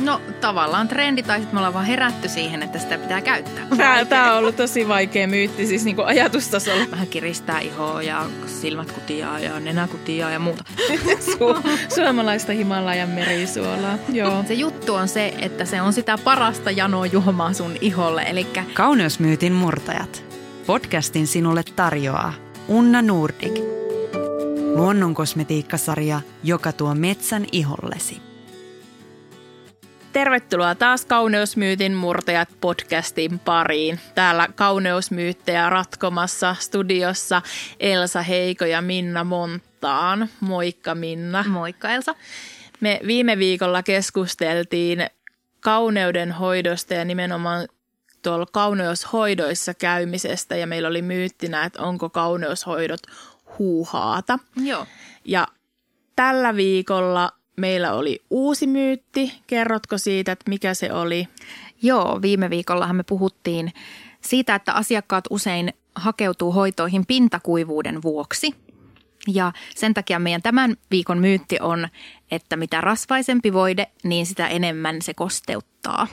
No tavallaan trendi tai sitten me ollaan vaan herätty siihen, että sitä pitää käyttää. Tämä, tämä on ollut tosi vaikea myytti siis niin kuin ajatustasolla. Vähän kiristää ihoa ja silmät kutiaa ja nenä kutiaa ja muuta. Su- suomalaista Himalajan merisuolaa. Joo. Se juttu on se, että se on sitä parasta janojuomaa sun iholle. Eli Kauneusmyytin murtajat. Podcastin sinulle tarjoaa Unna Nordic. Luonnonkosmetiikkasarja, joka tuo metsän ihollesi. Tervetuloa taas Kauneusmyytin murtajat podcastin pariin. Täällä Kauneusmyyttejä ratkomassa studiossa Elsa Heiko ja Minna Montaan. Moikka Minna. moikka Elsa. Me viime viikolla keskusteltiin kauneuden hoidosta ja nimenomaan tuolla kauneushoidoissa käymisestä ja meillä oli myyttinä, että onko kauneushoidot huuhaata. Joo. Ja tällä viikolla meillä oli uusi myytti. Kerrotko siitä, että mikä se oli? Joo, viime viikollahan me puhuttiin siitä, että asiakkaat usein hakeutuu hoitoihin pintakuivuuden vuoksi. Ja sen takia meidän tämän viikon myytti on, että mitä rasvaisempi voide, niin sitä enemmän se kosteuttaa.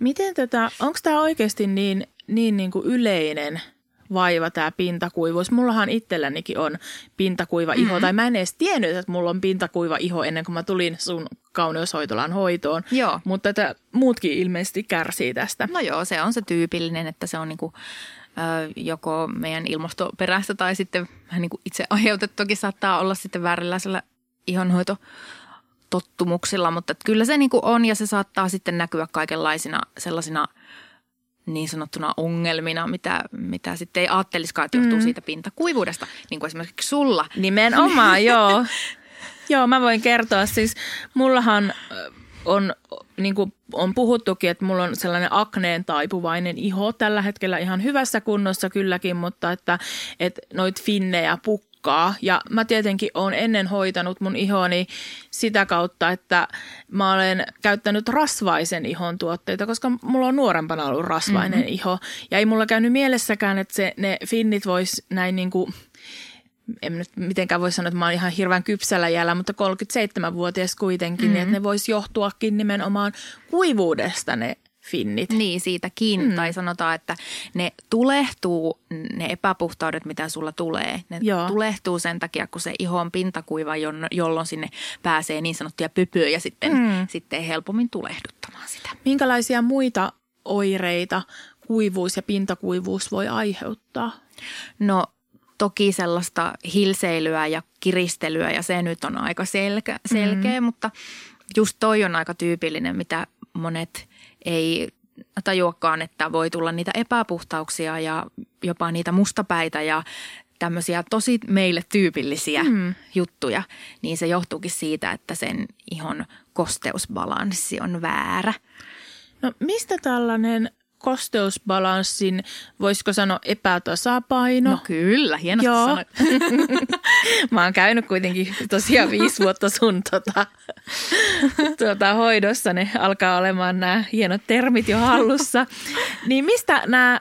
Miten tätä, onko tämä oikeasti niin, niin, niin kuin yleinen vaiva tämä pintakuivuus? Mullahan itsellänikin on pintakuiva iho, mm-hmm. tai mä en edes tiennyt, että mulla on pintakuiva iho ennen kuin mä tulin sun kauneushoitolan hoitoon. Joo. Mutta että muutkin ilmeisesti kärsii tästä. No joo, se on se tyypillinen, että se on niinku, ö, joko meidän ilmastoperäistä tai sitten vähän niin kuin itse aiheutettuakin saattaa olla sitten väärinlaisella ihonhoito tottumuksilla, mutta kyllä se niin kuin on ja se saattaa sitten näkyä kaikenlaisina sellaisina niin sanottuna ongelmina, mitä, mitä sitten ei ajattelisikaan, että johtuu mm. siitä pintakuivuudesta, niin kuin esimerkiksi sulla. Nimenomaan, joo. joo, mä voin kertoa. Siis mullahan on, niin kuin on puhuttukin, että mulla on sellainen akneen taipuvainen iho tällä hetkellä ihan hyvässä kunnossa kylläkin, mutta että, että noit finnejä pukkaa. Ja mä tietenkin oon ennen hoitanut mun ihoni sitä kautta, että mä olen käyttänyt rasvaisen ihon tuotteita, koska mulla on nuorempana ollut rasvainen mm-hmm. iho. Ja ei mulla käynyt mielessäkään, että se, ne finnit vois näin niin kuin en nyt mitenkään voi sanoa, että mä oon ihan hirveän kypsällä jäällä, mutta 37-vuotias kuitenkin, mm-hmm. niin että ne vois johtuakin nimenomaan kuivuudesta ne finnit. Niin, siitäkin. Mm. Tai sanotaan, että ne tulehtuu, ne epäpuhtaudet, mitä sulla tulee, ne Joo. tulehtuu sen takia, kun se iho on pintakuiva, jolloin sinne pääsee niin sanottuja pöpöjä ja sitten, Mm. sitten helpommin tulehduttamaan sitä. Minkälaisia muita oireita kuivuus ja pintakuivuus voi aiheuttaa? No toki sellaista hilseilyä ja kiristelyä ja se nyt on aika selkeä, selkeä mm. mutta just toi on aika tyypillinen, mitä monet ei tajuakaan, että voi tulla niitä epäpuhtauksia ja jopa niitä mustapäitä ja tämmöisiä tosi meille tyypillisiä Mm. juttuja, niin se johtuukin siitä, että sen ihon kosteusbalanssi on väärä. No mistä tällainen kosteusbalanssin, voisiko sanoa epätasapaino? No kyllä, hienosti Joo. sanoit. Mä oon käynyt kuitenkin tosiaan viisi vuotta sun tota, tuota, hoidossa. Ne alkaa olemaan nämä hienot termit jo hallussa. Niin mistä nämä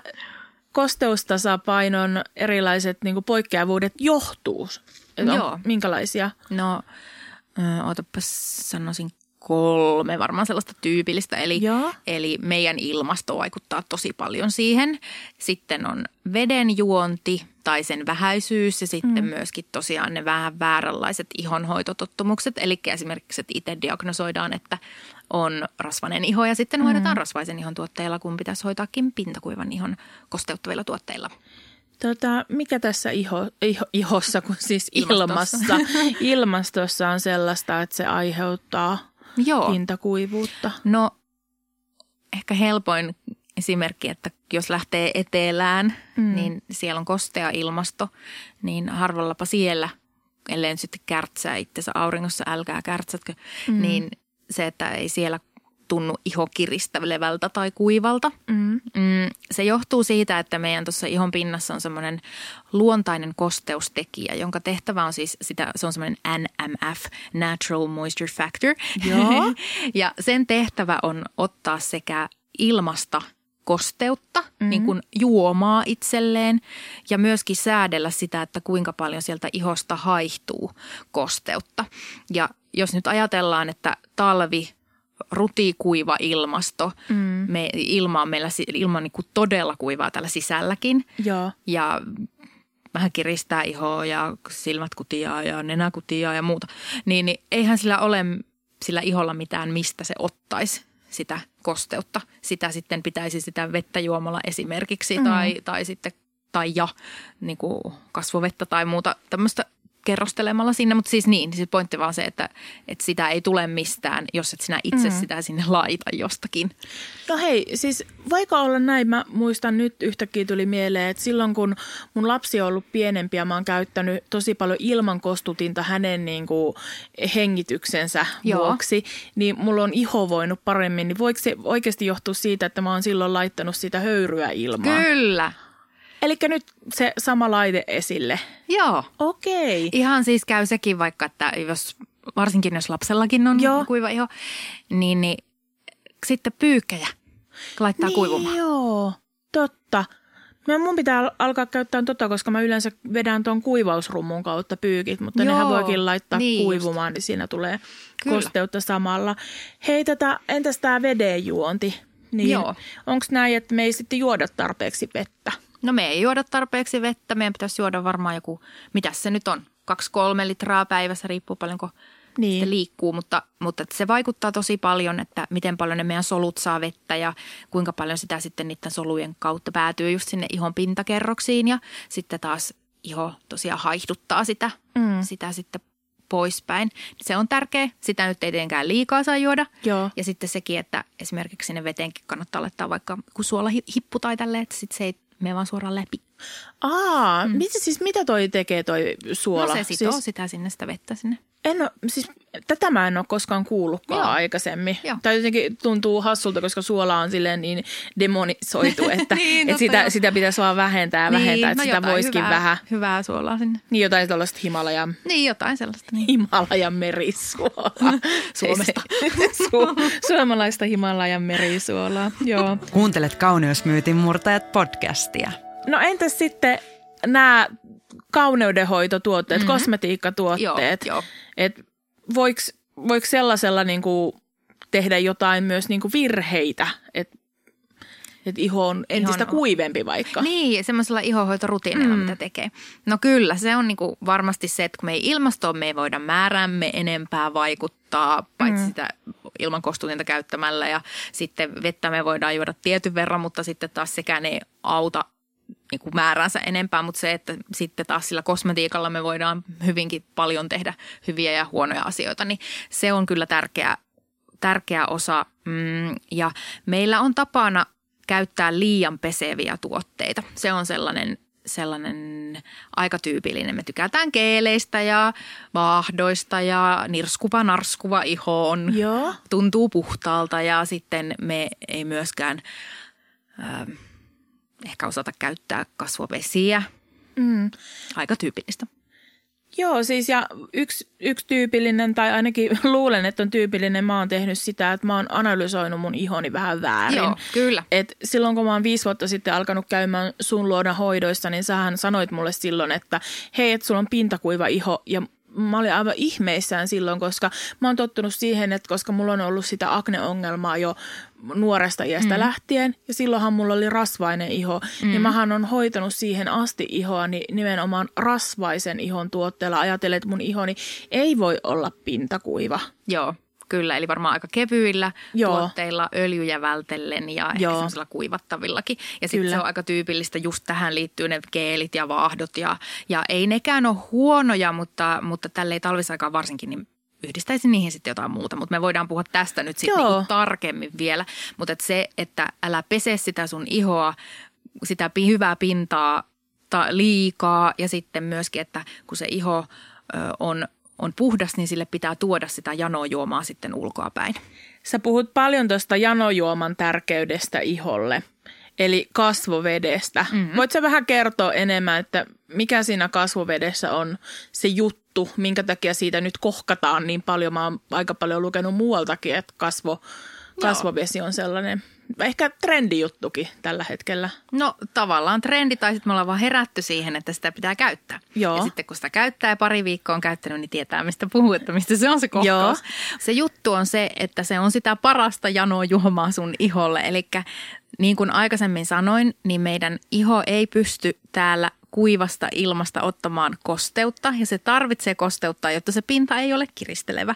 kosteustasapainon erilaiset niin poikkeavuudet johtuu? Joo. Minkälaisia? No, ootapas sanoisin kolme varmaan sellaista tyypillistä. Eli, Joo. eli meidän ilmasto vaikuttaa tosi paljon siihen. Sitten on veden juonti tai sen vähäisyys ja sitten mm. myöskin tosiaan ne vähän vääränlaiset ihonhoitotottumukset. Eli esimerkiksi, että itse diagnosoidaan, että on rasvainen iho ja sitten hoidetaan rasvaisen ihon tuotteilla, kun pitäisi hoitaakin pintakuivan ihon kosteuttavilla tuotteilla. Tota, mikä tässä iho, iho, ihossa, kun siis Ilmastossa. ilmassa, ilmastossa on sellaista, että se aiheuttaa Joo. pintakuivuutta? No ehkä helpoin esimerkki, että jos lähtee etelään, Mm. niin siellä on kostea ilmasto, niin harvallapa siellä, ellei nyt sitten kärtsää itsensä auringossa, älkää kärtsätkö, mm. niin se, että ei siellä tunnu iho kiristävältä tai kuivalta. Mm. Mm, se johtuu siitä, että meidän tuossa ihon pinnassa on semmoinen luontainen kosteustekijä, jonka tehtävä on siis sitä, se on semmoinen NMF, Natural Moisture Factor. Joo. ja sen tehtävä on ottaa sekä ilmasta kosteutta, mm-hmm. niin kuin juomaa itselleen ja myöskin säädellä sitä, että kuinka paljon sieltä ihosta haihtuu kosteutta. Ja jos nyt ajatellaan, että talvi rutikuiva ilmasto. Mm. Me, ilma on meillä ilma on niin kuin todella kuivaa täällä sisälläkin. Joo. Ja vähän kiristää ihoa ja silmät kutiaa ja nenä kutiaa ja muuta. Niin, niin eihän sillä ole sillä iholla mitään, mistä se ottaisi sitä kosteutta. Sitä sitten pitäisi sitä vettä juomalla esimerkiksi mm. tai, tai sitten tai ja niin kuin kasvovettä tai muuta tämmöistä kerrostelemalla sinne, mutta siis niin, siis pointti vaan se, että, että sitä ei tule mistään, jos et sinä itse mm. sitä sinne laita jostakin. No hei, siis vaikka olla näin, mä muistan nyt yhtäkkiä tuli mieleen, että silloin kun mun lapsi on ollut pienempi ja mä oon käyttänyt tosi paljon ilman kostutinta hänen niin kuin hengityksensä Joo. vuoksi, niin mulla on iho voinut paremmin, niin voiko se oikeasti johtua siitä, että mä oon silloin laittanut sitä höyryä ilmaa? Kyllä. Eli nyt se sama laite esille. Joo. Okei. Ihan siis käy sekin vaikka, että jos, varsinkin jos lapsellakin on joo. kuiva iho, niin, niin sitten pyykkejä laittaa niin, kuivumaan. Joo, totta. Mä mun pitää alkaa käyttää tota, koska mä yleensä vedän tuon kuivausrummun kautta pyykit, mutta Joo, nehän voikin laittaa niin kuivumaan, just. niin siinä tulee Kyllä. kosteutta samalla. Hei, tätä, entäs tämä vedenjuonti? Niin Onko näin, että me ei sitten juoda tarpeeksi vettä? No me ei juoda tarpeeksi vettä. Meidän pitäisi juoda varmaan joku, mitä se nyt on, kaksi-kolme litraa päivässä, riippuu paljonko niin. se liikkuu. Mutta, mutta se vaikuttaa tosi paljon, että miten paljon ne meidän solut saa vettä ja kuinka paljon sitä sitten niiden solujen kautta päätyy just sinne ihon pintakerroksiin. Ja sitten taas iho tosiaan haihduttaa sitä, mm. sitä sitten poispäin. Se on tärkeä. Sitä nyt ei tietenkään liikaa saa juoda. Joo. Ja sitten sekin, että esimerkiksi sinne veteenkin kannattaa laittaa vaikka kun suola hippu tai tälleen, että sit se ei mene vaan suoraan läpi. Aa, mm. mitä, siis mitä toi tekee toi suola? No se sitoo siis... sitä sinne, sitä vettä sinne. En ole, siis tätä mä en ole koskaan kuullutkaan Joo. aikaisemmin. Joo. Tai jotenkin tuntuu hassulta, koska suola on silleen niin demonisoitu, että, niin, että sitä, sitä pitäisi vaan vähentää ja niin, vähentää, että no sitä voisikin hyvää, vähän. Hyvää suolaa sinne. Niin jotain tällaista Himalajan. Niin jotain sellaista. Niin. Himalajan merisuolaa. Suomesta. Su- suomalaista Himalajan merisuolaa, joo. Kuuntelet Kauneusmyytin murtajat podcastia. No entäs sitten nämä kauneudenhoitotuotteet, mm-hmm. kosmetiikkatuotteet, joo, että voiko, voiko sellaisella niin kuin tehdä jotain myös niin kuin virheitä, että että iho on entistä Ihon... kuivempi vaikka. Niin, semmoisella ihohoitorutiinilla, mm. mitä tekee. No kyllä, se on niinku varmasti se, että kun me ei ilmastoon, me ei voida määräämme enempää vaikuttaa, paitsi mm. sitä ilman kostutinta käyttämällä. Ja sitten vettä me voidaan juoda tietyn verran, mutta sitten taas sekään ei auta niin kuin määränsä enempää, mutta se, että sitten taas sillä kosmetiikalla me voidaan hyvinkin paljon tehdä hyviä ja huonoja asioita, niin se on kyllä tärkeä, tärkeä osa. Mm, ja meillä on tapana käyttää liian peseviä tuotteita. Se on sellainen sellainen aika tyypillinen. Me tykätään keeleistä ja vaahdoista ja nirskuva, narskuva iho on, Joo. tuntuu puhtaalta ja sitten me ei myöskään äh, ehkä osata käyttää kasvovesiä. Mm. Aika tyypillistä. Joo, siis ja yksi, yksi tyypillinen, tai ainakin luulen, että on tyypillinen, mä oon tehnyt sitä, että mä oon analysoinut mun ihoni vähän väärin. Joo, kyllä. Et silloin kun mä oon viisi vuotta sitten alkanut käymään sun luona hoidoissa, niin sähän sanoit mulle silloin, että hei, että sulla on pintakuiva iho ja mä olin aivan ihmeissään silloin, koska mä oon tottunut siihen, että koska mulla on ollut sitä akneongelmaa jo nuoresta iästä mm. lähtien ja silloinhan mulla oli rasvainen iho, mm. niin mähän on hoitanut siihen asti ihoa niin nimenomaan rasvaisen ihon tuotteella. Ajatellen, että mun ihoni ei voi olla pintakuiva. Joo. Kyllä, eli varmaan aika kevyillä Joo. tuotteilla, öljyjä vältellen ja ehkä semmoisilla kuivattavillakin. Ja sitten se on aika tyypillistä, just tähän liittyy ne keelit ja vaahdot. Ja, ja ei nekään ole huonoja, mutta, mutta tälleen talvisaikaan varsinkin niin yhdistäisin niihin sitten jotain muuta, mutta me voidaan puhua tästä nyt sitten niinku tarkemmin vielä. Mutta et se, että älä pese sitä sun ihoa, sitä hyvää pintaa ta, liikaa ja sitten myöskin, että kun se iho ö, on on puhdas, niin sille pitää tuoda sitä janojuomaa sitten ulkoa päin. Sä puhut paljon tuosta janojuoman tärkeydestä iholle, eli kasvovedestä. Mm-hmm. Voitko vähän kertoa enemmän, että mikä siinä kasvovedessä on se juttu, minkä takia siitä nyt kohkataan niin paljon? Mä oon aika paljon lukenut muualtakin, että kasvo, kasvovesi on sellainen ehkä trendijuttukin tällä hetkellä. No tavallaan trendi tai sitten me ollaan vaan herätty siihen, että sitä pitää käyttää. Joo. Ja sitten kun sitä käyttää ja pari viikkoa on käyttänyt, niin tietää mistä puhuu, että mistä se on se kohtaus. Se juttu on se, että se on sitä parasta janoa juomaa sun iholle. Eli niin kuin aikaisemmin sanoin, niin meidän iho ei pysty täällä kuivasta ilmasta ottamaan kosteutta ja se tarvitsee kosteutta, jotta se pinta ei ole kiristelevä.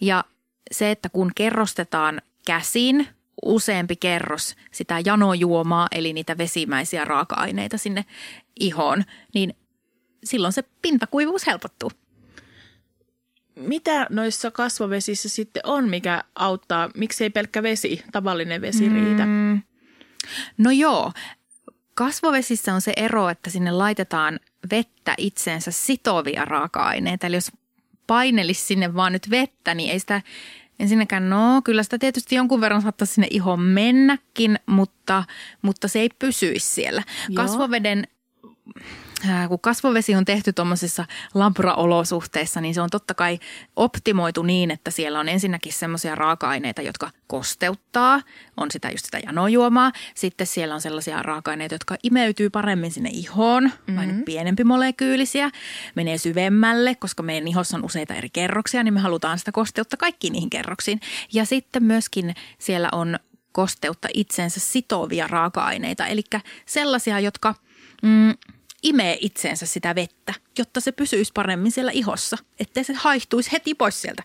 Ja se, että kun kerrostetaan käsin useampi kerros sitä janojuomaa, eli niitä vesimäisiä raaka-aineita sinne ihoon, niin silloin se pintakuivuus helpottuu. Mitä noissa kasvovesissä sitten on, mikä auttaa? Miksei pelkkä vesi, tavallinen vesi riitä? Mm. No joo, kasvovesissä on se ero, että sinne laitetaan vettä itseensä sitovia raaka-aineita. Eli jos painelisi sinne vaan nyt vettä, niin ei sitä ensinnäkään, no kyllä sitä tietysti jonkun verran saattaisi sinne ihon mennäkin, mutta, mutta se ei pysyisi siellä. Joo. Kasvoveden kun kasvovesi on tehty tuommoisissa labraolosuhteissa, niin se on totta kai optimoitu niin, että siellä on ensinnäkin semmoisia raaka-aineita, jotka kosteuttaa, on sitä just sitä janojuomaa. Sitten siellä on sellaisia raaka-aineita, jotka imeytyy paremmin sinne ihoon, mm-hmm. vain pienempi molekyylisiä, menee syvemmälle, koska meidän ihossa on useita eri kerroksia, niin me halutaan sitä kosteutta kaikkiin niihin kerroksiin. Ja sitten myöskin siellä on kosteutta itsensä sitovia raaka-aineita, eli sellaisia, jotka... Mm, imee itseensä sitä vettä, jotta se pysyisi paremmin siellä ihossa, ettei se haihtuisi heti pois sieltä.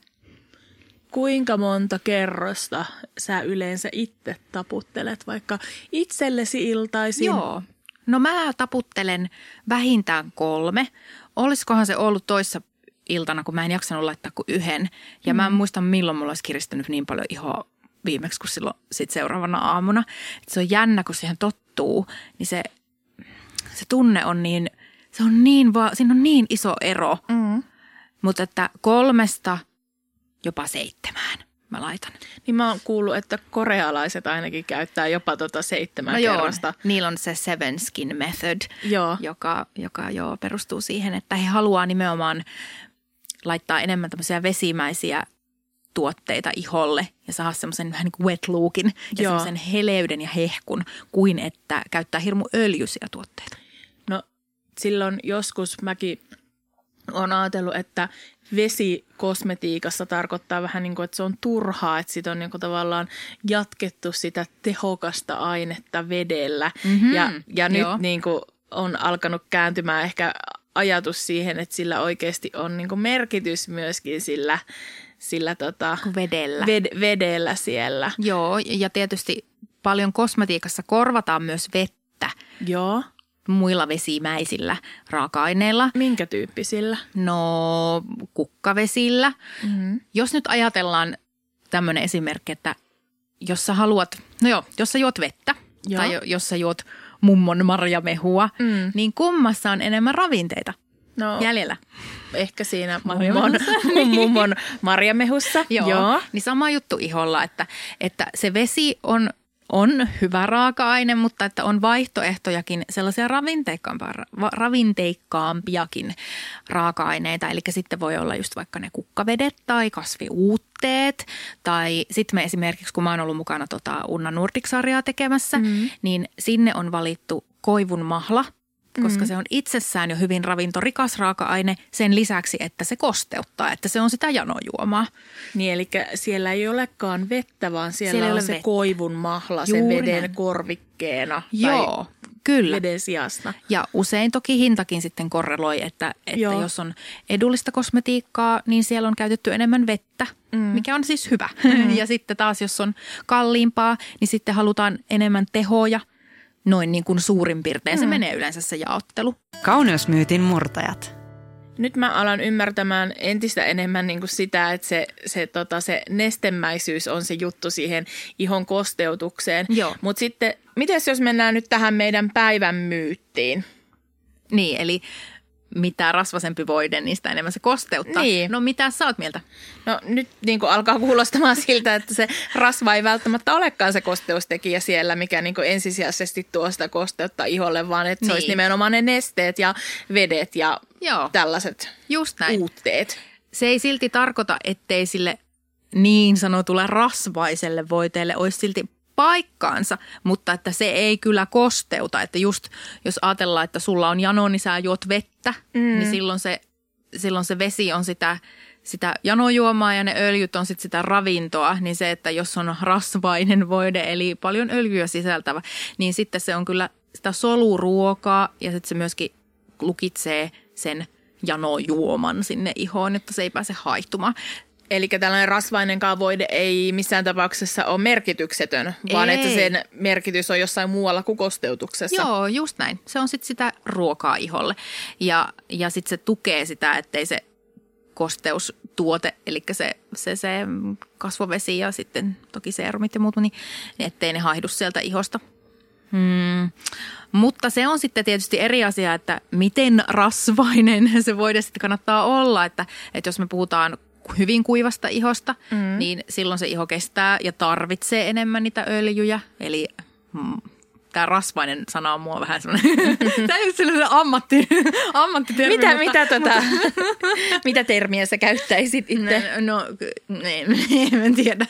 Kuinka monta kerrosta sä yleensä itse taputtelet vaikka itsellesi iltaisin? Joo. No mä taputtelen vähintään kolme. Olisikohan se ollut toissa iltana, kun mä en jaksanut laittaa kuin yhden. Ja mm. mä en muista, milloin mulla olisi kiristynyt niin paljon ihoa viimeksi kuin silloin sit seuraavana aamuna. Et se on jännä, kun siihen tottuu, niin se se tunne on niin, se on niin, va, siinä on niin iso ero. Mm. Mutta että kolmesta jopa seitsemään mä laitan. Niin mä oon kuullut, että korealaiset ainakin käyttää jopa tota seitsemän no kerrosta. Joo, niillä on se seven skin method, joo. joka, joka joo, perustuu siihen, että he haluaa nimenomaan laittaa enemmän tämmöisiä vesimäisiä tuotteita iholle ja saada semmoisen vähän niin kuin wet lookin ja semmoisen heleyden ja hehkun kuin että käyttää hirmu öljyisiä tuotteita. Silloin joskus mäkin olen ajatellut, että vesi kosmetiikassa tarkoittaa vähän niin kuin, että se on turhaa, että sitä on niin kuin tavallaan jatkettu sitä tehokasta ainetta vedellä. Mm-hmm. Ja, ja nyt niin kuin on alkanut kääntymään ehkä ajatus siihen, että sillä oikeasti on niin kuin merkitys myöskin sillä, sillä tota, vedellä. Ved, vedellä siellä. Joo, ja tietysti paljon kosmetiikassa korvataan myös vettä. Joo muilla vesimäisillä raaka-aineilla. Minkä tyyppisillä? No kukkavesillä. Mm-hmm. Jos nyt ajatellaan tämmöinen esimerkki, että jos sä haluat, no joo, jos sä juot vettä joo. tai jos sä juot mummon marjamehua, mm. niin kummassa on enemmän ravinteita no, jäljellä? Ehkä siinä mummon, mummon marjamehussa. Joo, joo. Niin sama juttu iholla, että, että se vesi on on hyvä raaka-aine, mutta että on vaihtoehtojakin, sellaisia ravinteikkaampiakin raaka-aineita. Eli sitten voi olla just vaikka ne kukkavedet tai kasviuutteet. Tai sitten me esimerkiksi, kun mä oon ollut mukana tota Unna Nordic-sarjaa tekemässä, mm. niin sinne on valittu koivun mahla – koska mm. se on itsessään jo hyvin ravintorikas raaka-aine sen lisäksi, että se kosteuttaa, että se on sitä janojuomaa. Niin, eli siellä ei olekaan vettä, vaan siellä, siellä on se vettä. koivun mahla sen veden korvikkeena. Joo, kyllä. Veden sijasta. Ja usein toki hintakin sitten korreloi, että, että jos on edullista kosmetiikkaa, niin siellä on käytetty enemmän vettä, mm. mikä on siis hyvä. Mm. ja sitten taas, jos on kalliimpaa, niin sitten halutaan enemmän tehoja – noin niin kuin suurin piirtein. Se mm. menee yleensä se jaottelu. Kauneusmyytin murtajat. Nyt mä alan ymmärtämään entistä enemmän niin kuin sitä, että se, se, tota, se nestemäisyys on se juttu siihen ihon kosteutukseen. Mutta sitten, miten jos mennään nyt tähän meidän päivän myyttiin? Niin, eli mitä rasvasempi voide, niin sitä enemmän se kosteuttaa. Niin. No mitä sä oot mieltä? No nyt niin kuin alkaa kuulostamaan siltä, että se rasva ei välttämättä olekaan se kosteustekijä siellä, mikä niin kuin ensisijaisesti tuo sitä kosteutta iholle, vaan että niin. se olisi nimenomaan ne nesteet ja vedet ja Joo. tällaiset Just näin. uutteet. Se ei silti tarkoita, ettei sille niin sanotulle rasvaiselle voiteelle olisi silti paikkaansa, mutta että se ei kyllä kosteuta. Että just jos ajatellaan, että sulla on jano, niin sä juot vettä, mm. niin silloin se, silloin se vesi on sitä, sitä janojuomaa ja ne öljyt on sitten sitä ravintoa, niin se, että jos on rasvainen voide, eli paljon öljyä sisältävä, niin sitten se on kyllä sitä soluruokaa ja sitten se myöskin lukitsee sen janojuoman sinne ihoon, että se ei pääse haihtumaan. Eli tällainen rasvainen voide ei missään tapauksessa ole merkityksetön, vaan Ei. että sen merkitys on jossain muualla kuin kosteutuksessa. Joo, just näin. Se on sitten sitä ruokaa iholle. Ja, ja sitten se tukee sitä, ettei se kosteustuote, eli se, se, se kasvovesi ja sitten toki seerumit ja muut, niin ettei ne haihdu sieltä ihosta. Hmm. Mutta se on sitten tietysti eri asia, että miten rasvainen se voide sitten kannattaa olla. Että, että jos me puhutaan hyvin kuivasta ihosta, mm. niin silloin se iho kestää ja tarvitsee enemmän niitä öljyjä. Eli mm, tämä rasvainen sana on mua vähän semmoinen, tämä ole sellainen ammatti, ammattitermi. Mitä, mutta, mitä, tota, mitä termiä sä käyttäisit itse? No, no en, en tiedä.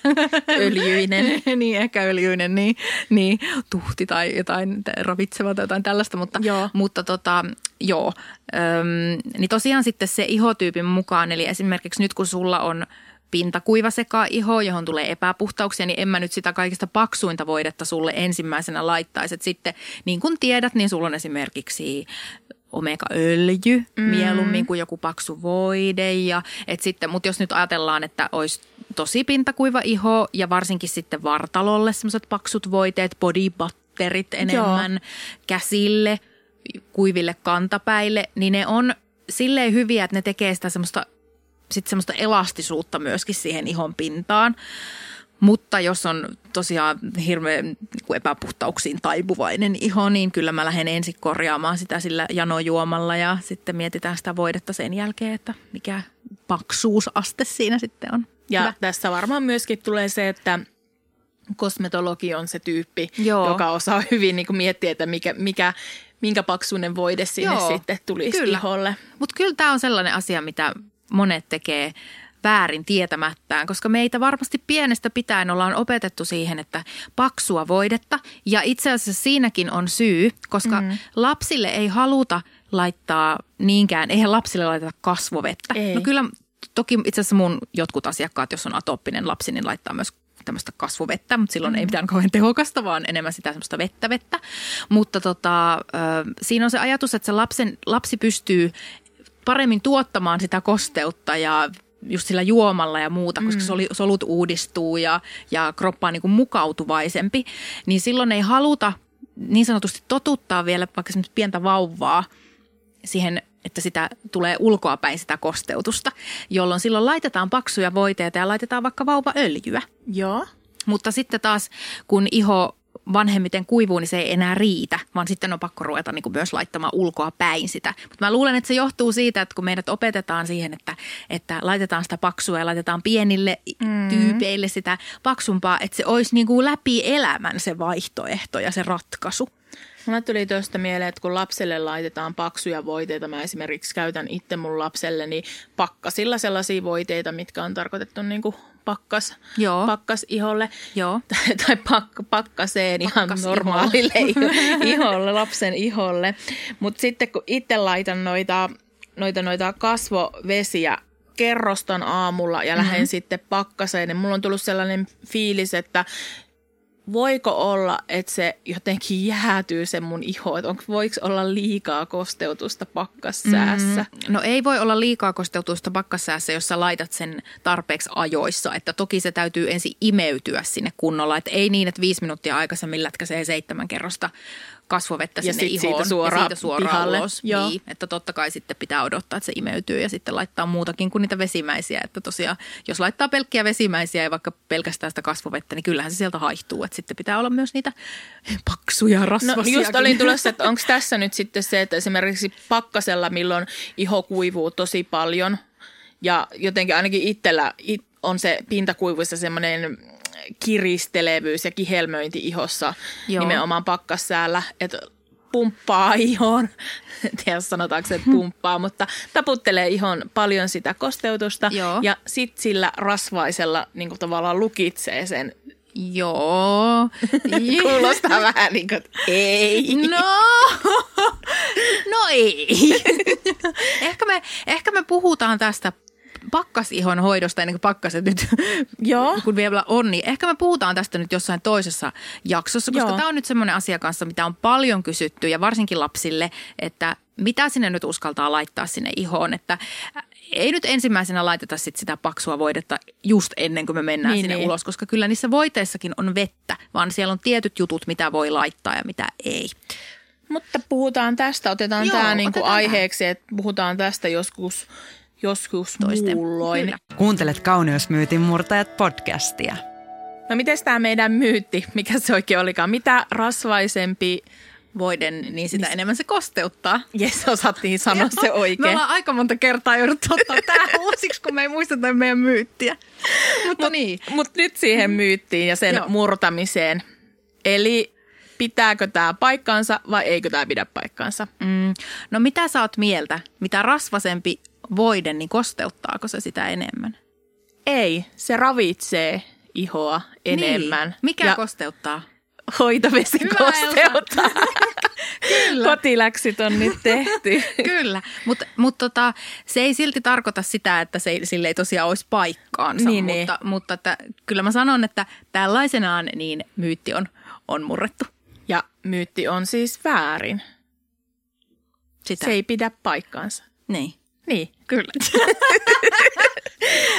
Öljyinen. niin, ehkä öljyinen, niin, niin tuhti tai jotain ravitseva tai jotain tällaista, mutta, Joo. mutta tota, joo. Öm, niin tosiaan sitten se ihotyypin mukaan, eli esimerkiksi nyt kun sulla on pintakuiva iho, johon tulee epäpuhtauksia, niin en mä nyt sitä kaikista paksuinta voidetta sulle ensimmäisenä laittaisi. Et sitten niin kuin tiedät, niin sulla on esimerkiksi omega-öljy mm. mieluummin kuin joku paksu voide. Ja, et sitten, mutta jos nyt ajatellaan, että olisi tosi pintakuiva iho ja varsinkin sitten vartalolle semmoiset paksut voiteet, body butterit enemmän Joo. käsille, kuiville kantapäille, niin ne on silleen hyviä, että ne tekee sitä semmoista, sit semmoista elastisuutta myöskin siihen ihon pintaan. Mutta jos on tosiaan hirveän niin kuin epäpuhtauksiin taipuvainen iho, niin kyllä mä lähden ensin korjaamaan sitä sillä janojuomalla ja sitten mietitään sitä voidetta sen jälkeen, että mikä paksuusaste siinä sitten on. Ja Hyvä. tässä varmaan myöskin tulee se, että kosmetologi on se tyyppi, Joo. joka osaa hyvin niin kuin miettiä, että mikä, mikä, minkä paksuinen voide sinne Joo, sitten tulisi kyllä. iholle. Mutta kyllä tämä on sellainen asia, mitä monet tekee väärin tietämättään, koska meitä varmasti pienestä pitäen ollaan opetettu siihen, että paksua voidetta. Ja itse asiassa siinäkin on syy, koska mm. lapsille ei haluta laittaa niinkään, eihän lapsille laiteta kasvovettä. Ei. No kyllä toki itse asiassa mun jotkut asiakkaat, jos on atooppinen lapsi, niin laittaa myös tämmöistä kasvovettä, mutta silloin mm. ei mitään kauhean tehokasta, vaan enemmän sitä semmoista vettä vettä. Mutta tota, siinä on se ajatus, että se lapsen, lapsi pystyy paremmin tuottamaan sitä kosteutta ja just sillä juomalla ja muuta, koska Mm. solut uudistuu ja, ja kroppa on niin kuin mukautuvaisempi, niin silloin ei haluta niin sanotusti totuttaa vielä vaikka pientä vauvaa siihen, että sitä tulee ulkoapäin sitä kosteutusta, jolloin silloin laitetaan paksuja voiteita ja laitetaan vaikka vauvaöljyä. Joo. Mutta sitten taas, kun iho vanhemmiten kuivuu, niin se ei enää riitä, vaan sitten on pakko ruveta niin kuin myös laittamaan ulkoa päin sitä. Mutta mä luulen, että se johtuu siitä, että kun meidät opetetaan siihen, että, että laitetaan sitä paksua ja laitetaan pienille mm. tyypeille sitä paksumpaa, että se olisi niin kuin läpi elämän se vaihtoehto ja se ratkaisu. Mulle tuli tuosta mieleen, että kun lapselle laitetaan paksuja voiteita, mä esimerkiksi käytän itse mun lapselleni pakkasilla sellaisia voiteita, mitkä on tarkoitettu niin kuin pakkas, Joo. pakkas iholle. Joo. Tai, tai pak, pakkaseen ihan Pakkasiholle. normaalille iho- iholle, lapsen iholle. Mutta sitten kun itse laitan noita, noita, noita kasvovesiä, kerrostan aamulla ja lähden sitten pakkaseen, niin mulla on tullut sellainen fiilis, että voiko olla, että se jotenkin jäätyy se mun iho, että onko, voiko olla liikaa kosteutusta pakkassäässä? No ei voi olla liikaa kosteutusta pakkassäässä, jos sä laitat sen tarpeeksi ajoissa. Että toki se täytyy ensin imeytyä sinne kunnolla. Että ei niin, että viisi minuuttia aikaisemmin lätkäsee seitsemän kerrosta kasvovettä Ja sinne sit siitä ihoon. suoraan ja siitä suoraan pihalle. ulos. Joo. Niin, että totta kai sitten pitää odottaa, että se imeytyy ja sitten laittaa muutakin kuin niitä vesimäisiä. Että tosiaan, jos laittaa pelkkiä vesimäisiä ja vaikka pelkästään sitä kasvovettä, niin kyllähän se sieltä haihtuu. Että sitten pitää olla myös niitä paksuja No rasvasia. just olin tulossa, että onko tässä nyt sitten se, että esimerkiksi pakkasella, milloin iho kuivuu tosi paljon ja jotenkin ainakin itsellä it, on se pintakuivuissa semmoinen kiristelevyys ja kihelmöinti ihossa Joo. nimenomaan pakkassäällä, että pumppaa ihon, en tiedä sanotaanko se, että pumppaa, mutta taputtelee ihon paljon sitä kosteutusta Joo. ja sit sillä rasvaisella niin kuin tavallaan lukitsee sen. Joo. Kuulostaa vähän niin kuin, että ei. No, no ei. ehkä, me, ehkä me puhutaan tästä pakkasihon hoidosta ennen kuin pakkaset nyt, Joo. kun vielä on, niin ehkä me puhutaan tästä nyt jossain toisessa jaksossa, koska Joo. tämä on nyt semmoinen asia kanssa, mitä on paljon kysytty ja varsinkin lapsille, että mitä sinne nyt uskaltaa laittaa sinne ihoon, että ei nyt ensimmäisenä laiteta sit sitä paksua voidetta just ennen kuin me mennään Niin, sinne niin. ulos, koska kyllä niissä voiteissakin on vettä, vaan siellä on tietyt jutut, mitä voi laittaa ja mitä ei. Mutta puhutaan tästä, otetaan Joo, tämä niin kuin otetaan aiheeksi, että puhutaan tästä joskus, joskus Toisten. muulloin. Kyllä. Kuuntelet Kauneusmyytin murtajat podcastia. No miten tämä meidän myytti, mikä se oikein olikaan? Mitä rasvaisempi, voiden, niin sitä enemmän se kosteuttaa. jes osattiin sanoa se Me oikein. ollaan aika monta kertaa jouduttu ottaa tämä uusiksi, kun me ei muisteta meidän myyttiä. Mutta niin. Mutta nyt siihen myyttiin ja sen Joo. murtamiseen. Eli pitääkö tämä paikkansa vai eikö tämä pidä paikkansa? Mm, no mitä sä oot mieltä? Mitä rasvasempi voide, niin kosteuttaako se sitä enemmän? Ei, se ravitsee ihoa enemmän. Niin. Mikä ja kosteuttaa? hoitovesi Hyvä, kosteuttaa. Kyllä. Kotiläksyt on nyt tehty. Kyllä, mutta mut tota, se ei silti tarkoita sitä, että se, ei- sille ei tosiaan olisi paikkaansa. Niin, niin. mutta mutta että, kyllä mä sanon, että tällaisenaan niin myytti on, on murrettu. Ja myytti on siis väärin. Sitä. Se ei pidä paikkaansa. Niin. Niin. Kyllä.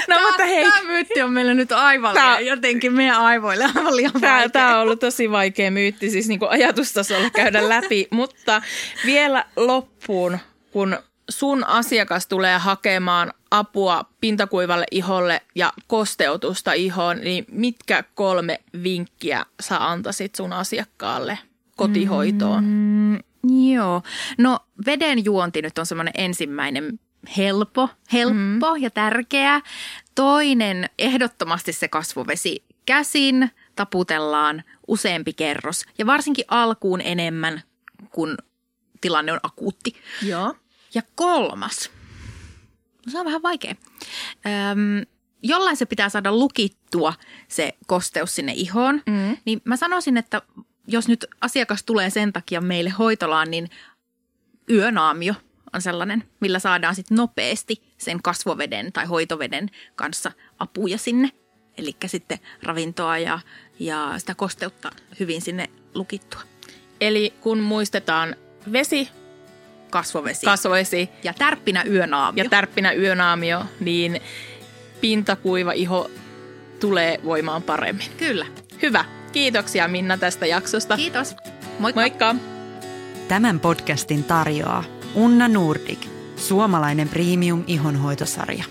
No mutta hei, Tämä myytti on meillä nyt aivan Tää- liian, jotenkin meidän aivoille aivan liian Tämä, vaikea. tämä on ollut tosi vaikea myytti siis niin kuin ajatustasolla käydä läpi, mutta vielä loppuun, kun sun asiakas tulee hakemaan apua pintakuivalle iholle ja kosteutusta ihoon, niin mitkä kolme vinkkiä sä antaisit sun asiakkaalle kotihoitoon? Mm, joo. No veden juonti nyt on semmoinen ensimmäinen helppo, helppo mm. ja tärkeä. Toinen ehdottomasti se kasvovesi käsin taputellaan useampi kerros ja varsinkin alkuun enemmän, kun tilanne on akuutti. Joo. Ja kolmas, no se on vähän vaikea. Öm, jollain se pitää saada lukittua se kosteus sinne ihoon, Mm. niin mä sanoisin, että jos nyt asiakas tulee sen takia meille hoitolaan, niin yönaamio on sellainen, millä saadaan sitten nopeasti sen kasvoveden tai hoitoveden kanssa apuja sinne. Eli sitten ravintoa ja, ja sitä kosteutta hyvin sinne lukittua. Eli kun muistetaan vesi, Kasvovesi. kasvovesi ja tärppinä yönaamio. ja tärppinä yönaamio, niin pintakuiva iho tulee voimaan paremmin. Kyllä. Hyvä. Kiitoksia Minna tästä jaksosta. Kiitos. Moikka. Moikka! Tämän podcastin tarjoaa Unna Nordic, suomalainen premium ihonhoitosarja.